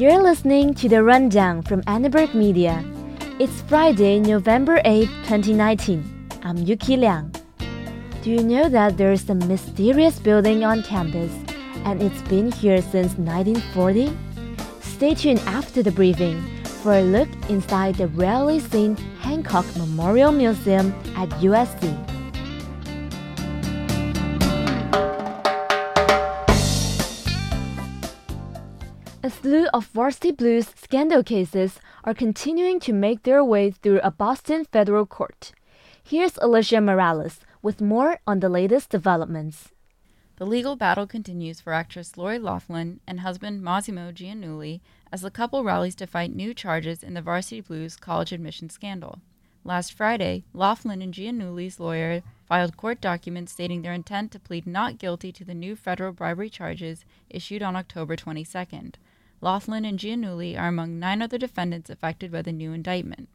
You're listening to the Rundown from Annenberg Media. It's Friday, November 8, 2019. I'm Yuki Liang. Do you know that there's a mysterious building on campus and it's been here since 1940? Stay tuned after the briefing for a look inside the rarely seen Hancock Memorial Museum at USC. Slew of varsity blues scandal cases are continuing to make their way through a Boston federal court. Here's Alicia Morales with more on the latest developments. The legal battle continues for actress Lori Loughlin and husband Mossimo Giannulli as the couple rallies to fight new charges in the Varsity Blues college admission scandal. Last Friday, Loughlin and Giannulli's lawyer filed court documents stating their intent to plead not guilty to the new federal bribery charges issued on October 22nd. Loughlin and Giannulli are among nine other defendants affected by the new indictment.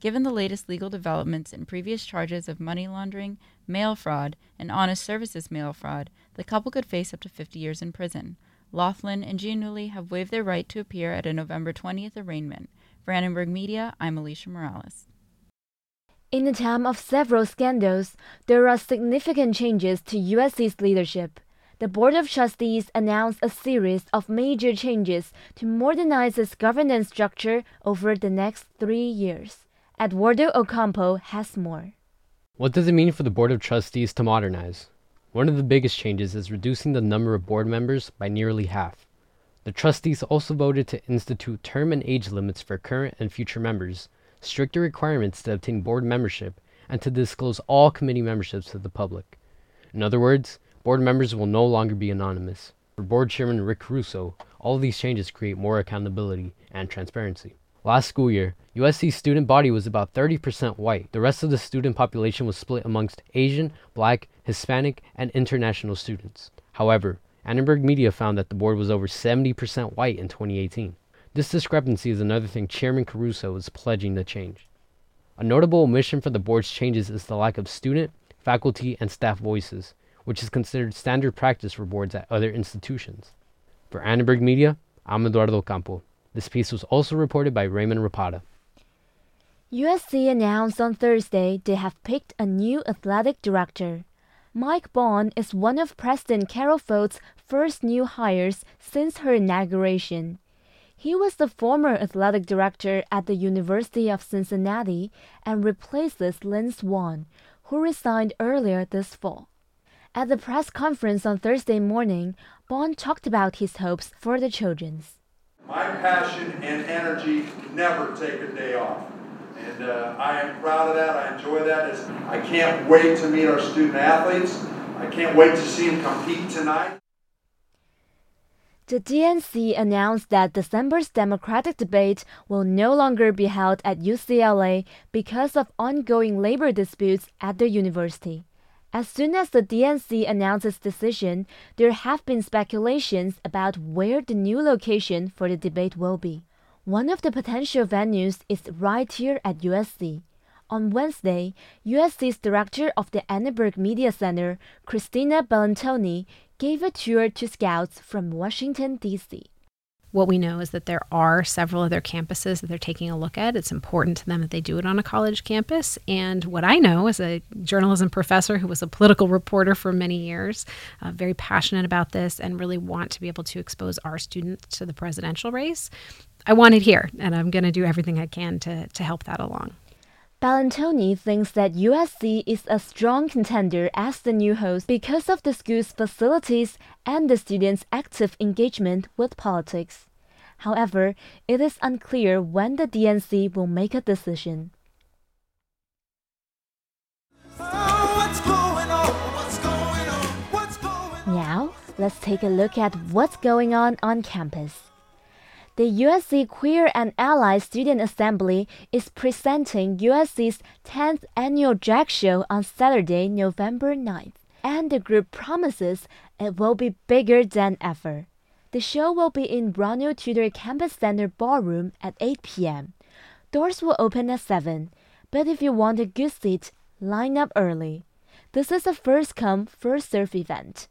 Given the latest legal developments and previous charges of money laundering, mail fraud, and honest services mail fraud, the couple could face up to 50 years in prison. Loughlin and Giannulli have waived their right to appear at a November 20th arraignment. For Annenberg Media, I'm Alicia Morales. In a time of several scandals, there are significant changes to USC's leadership the Board of Trustees announced a series of major changes to modernize its governance structure over the next three years. Eduardo Ocampo has more. What does it mean for the Board of Trustees to modernize? One of the biggest changes is reducing the number of board members by nearly half. The trustees also voted to institute term and age limits for current and future members, stricter requirements to obtain board membership, and to disclose all committee memberships to the public. In other words, Board members will no longer be anonymous. For Board Chairman Rick Caruso, all of these changes create more accountability and transparency. Last school year, USC's student body was about 30% white. The rest of the student population was split amongst Asian, Black, Hispanic, and international students. However, Annenberg Media found that the board was over 70% white in 2018. This discrepancy is another thing Chairman Caruso is pledging to change. A notable omission for the board's changes is the lack of student, faculty, and staff voices which is considered standard practice for boards at other institutions. For Annenberg Media, I'm Eduardo Ocampo. This piece was also reported by Raymond Rapata. USC announced on Thursday they have picked a new athletic director. Mike Bohn is one of President Carol Folt's first new hires since her inauguration. He was the former athletic director at the University of Cincinnati and replaces Lynn Swann, who resigned earlier this fall. At the press conference on Thursday morning, Bohn talked about his hopes for the Trojans. My passion and energy never take a day off. And uh, I am proud of that. I enjoy that. It's, I can't wait to meet our student athletes. I can't wait to see them compete tonight. The DNC announced that December's Democratic debate will no longer be held at UCLA because of ongoing labor disputes at the university. As soon as the DNC announced its decision, there have been speculations about where the new location for the debate will be. One of the potential venues is right here at USC. On Wednesday, USC's director of the Annenberg Media Center, Christina Bellantoni, gave a tour to scouts from Washington, D.C. What we know is that there are several other campuses that they're taking a look at. It's important to them that they do it on a college campus. And what I know as a journalism professor who was a political reporter for many years, uh, very passionate about this and really want to be able to expose our students to the presidential race, I want it here. And I'm going to do everything I can to, to help that along. Bellantoni thinks that USC is a strong contender as the new host because of the school's facilities and the students' active engagement with politics. However, it is unclear when the DNC will make a decision. Now, let's take a look at what's going on on campus. The USC Queer and Ally Student Assembly is presenting USC's 10th annual drag show on Saturday, November 9th, and the group promises it will be bigger than ever. The show will be in Ronald Tutor Campus Center Ballroom at 8 p.m. Doors will open at 7, but if you want a good seat, line up early. This is a first come, first serve event.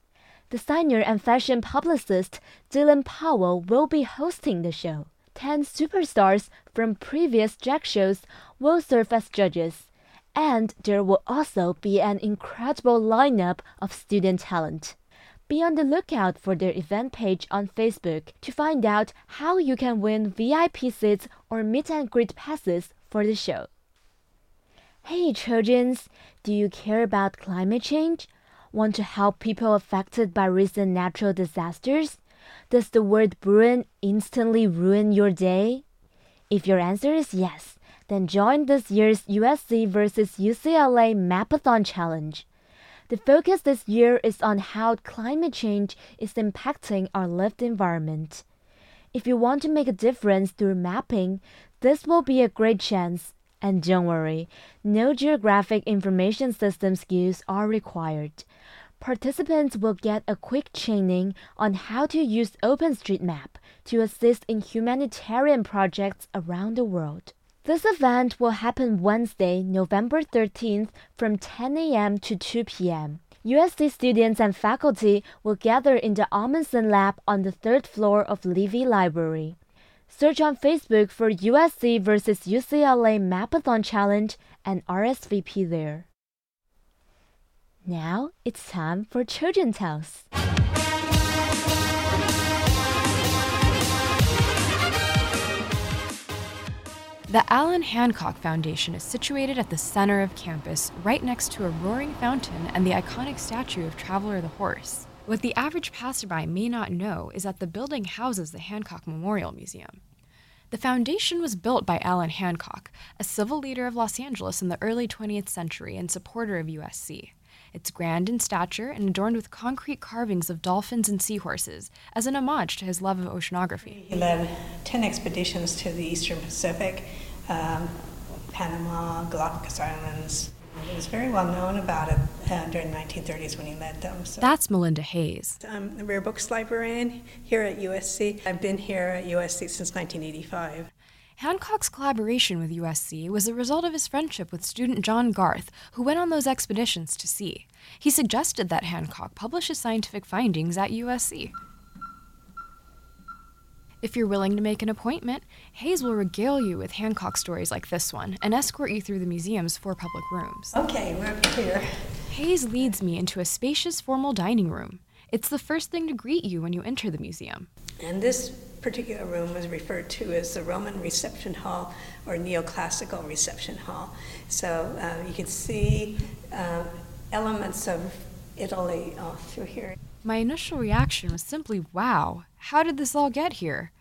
Designer and fashion publicist Dylan Powell will be hosting the show. 10 superstars from previous drag shows will serve as judges, and there will also be an incredible lineup of student talent. Be on the lookout for their event page on Facebook to find out how you can win VIP seats or meet and greet passes for the show. Hey Trojans, do you care about climate change? Want to help people affected by recent natural disasters? Does the word Bruin instantly ruin your day? If your answer is yes, then join this year's USC versus UCLA Mapathon Challenge. The focus this year is on how climate change is impacting our lived environment. If you want to make a difference through mapping, this will be a great chance. And don't worry, no geographic information system skills are required. Participants will get a quick training on how to use OpenStreetMap to assist in humanitarian projects around the world. This event will happen Wednesday, November 13th from 10 a.m. to 2 p.m. USC students and faculty will gather in the Amundsen Lab on the third floor of Leavey Library. Search on Facebook for USC versus UCLA Mapathon Challenge and RSVP there. Now it's time for Children's House. The Allan Hancock Foundation is situated at the center of campus, right next to a roaring fountain and the iconic statue of Traveler the Horse. What the average passerby may not know is that the building houses the Hancock Memorial Museum. The foundation was built by Allan Hancock, a civil leader of Los Angeles in the early 20th century and supporter of USC. It's grand in stature and adorned with concrete carvings of dolphins and seahorses as an homage to his love of oceanography. He led 10 expeditions to the Eastern Pacific, um, Panama, Galapagos Islands. He was very well known about it uh, during the 1930s when he led them. So. That's Melinda Hayes. I'm the rare books librarian here at USC. I've been here at USC since 1985. Hancock's collaboration with USC was the result of his friendship with student John Garth, who went on those expeditions to sea. He suggested that Hancock publish his scientific findings at USC. If you're willing to make an appointment, Hayes will regale you with Hancock stories like this one and escort you through the museum's four public rooms. Okay, we're here. Hayes leads me into a spacious, formal dining room. It's the first thing to greet you when you enter the museum. And this particular room was referred to as the Roman reception hall or neoclassical reception hall. So uh, you can see uh, elements of Italy all through here. My initial reaction was simply, wow, how did this all get here?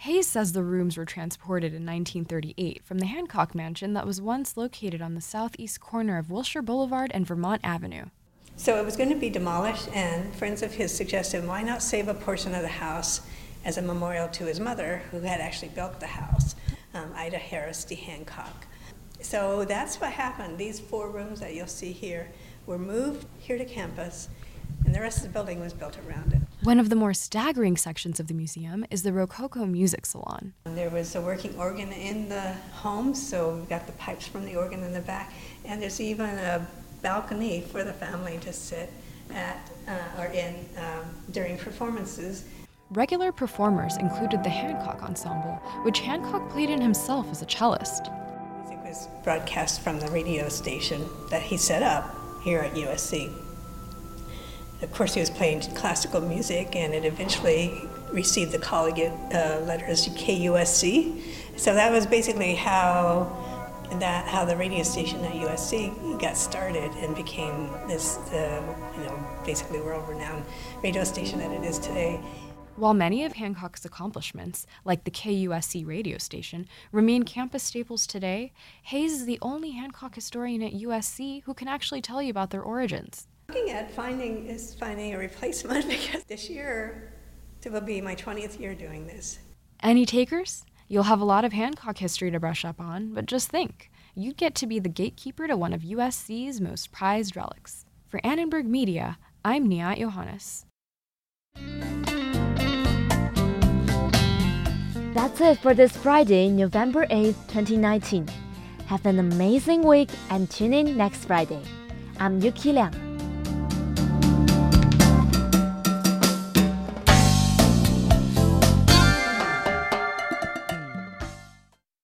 Hayes says the rooms were transported in 1938 from the Hancock Mansion that was once located on the southeast corner of Wilshire Boulevard and Vermont Avenue. So it was going to be demolished, and friends of his suggested, why not save a portion of the house as a memorial to his mother, who had actually built the house, um, Ida Haraszthy Hancock. So that's what happened. These four rooms that you'll see here were moved here to campus, and the rest of the building was built around it. One of the more staggering sections of the museum is the Rococo Music Salon. There was a working organ in the home, so we got the pipes from the organ in the back, and there's even a balcony for the family to sit at uh, or in um, during performances. Regular performers included the Hancock Ensemble, which Hancock played in himself as a cellist. Music was broadcast from the radio station that he set up here at USC. Of course, he was playing classical music, and it eventually received the collegiate uh, letters KUSC. So that was basically how that how the radio station at USC got started and became this, uh, you know, basically world-renowned radio station that it is today. While many of Hancock's accomplishments, like the KUSC radio station, remain campus staples today, Hayes is the only Hancock historian at USC who can actually tell you about their origins. Looking at finding is finding a replacement because this year it will be my 20th year doing this. Any takers? You'll have a lot of Hancock history to brush up on, but just think, you'd get to be the gatekeeper to one of USC's most prized relics. For Annenberg Media, I'm Nia Johannes. That's it for this Friday, November 8th, 2019. Have an amazing week and tune in next Friday. I'm Yuki Liang.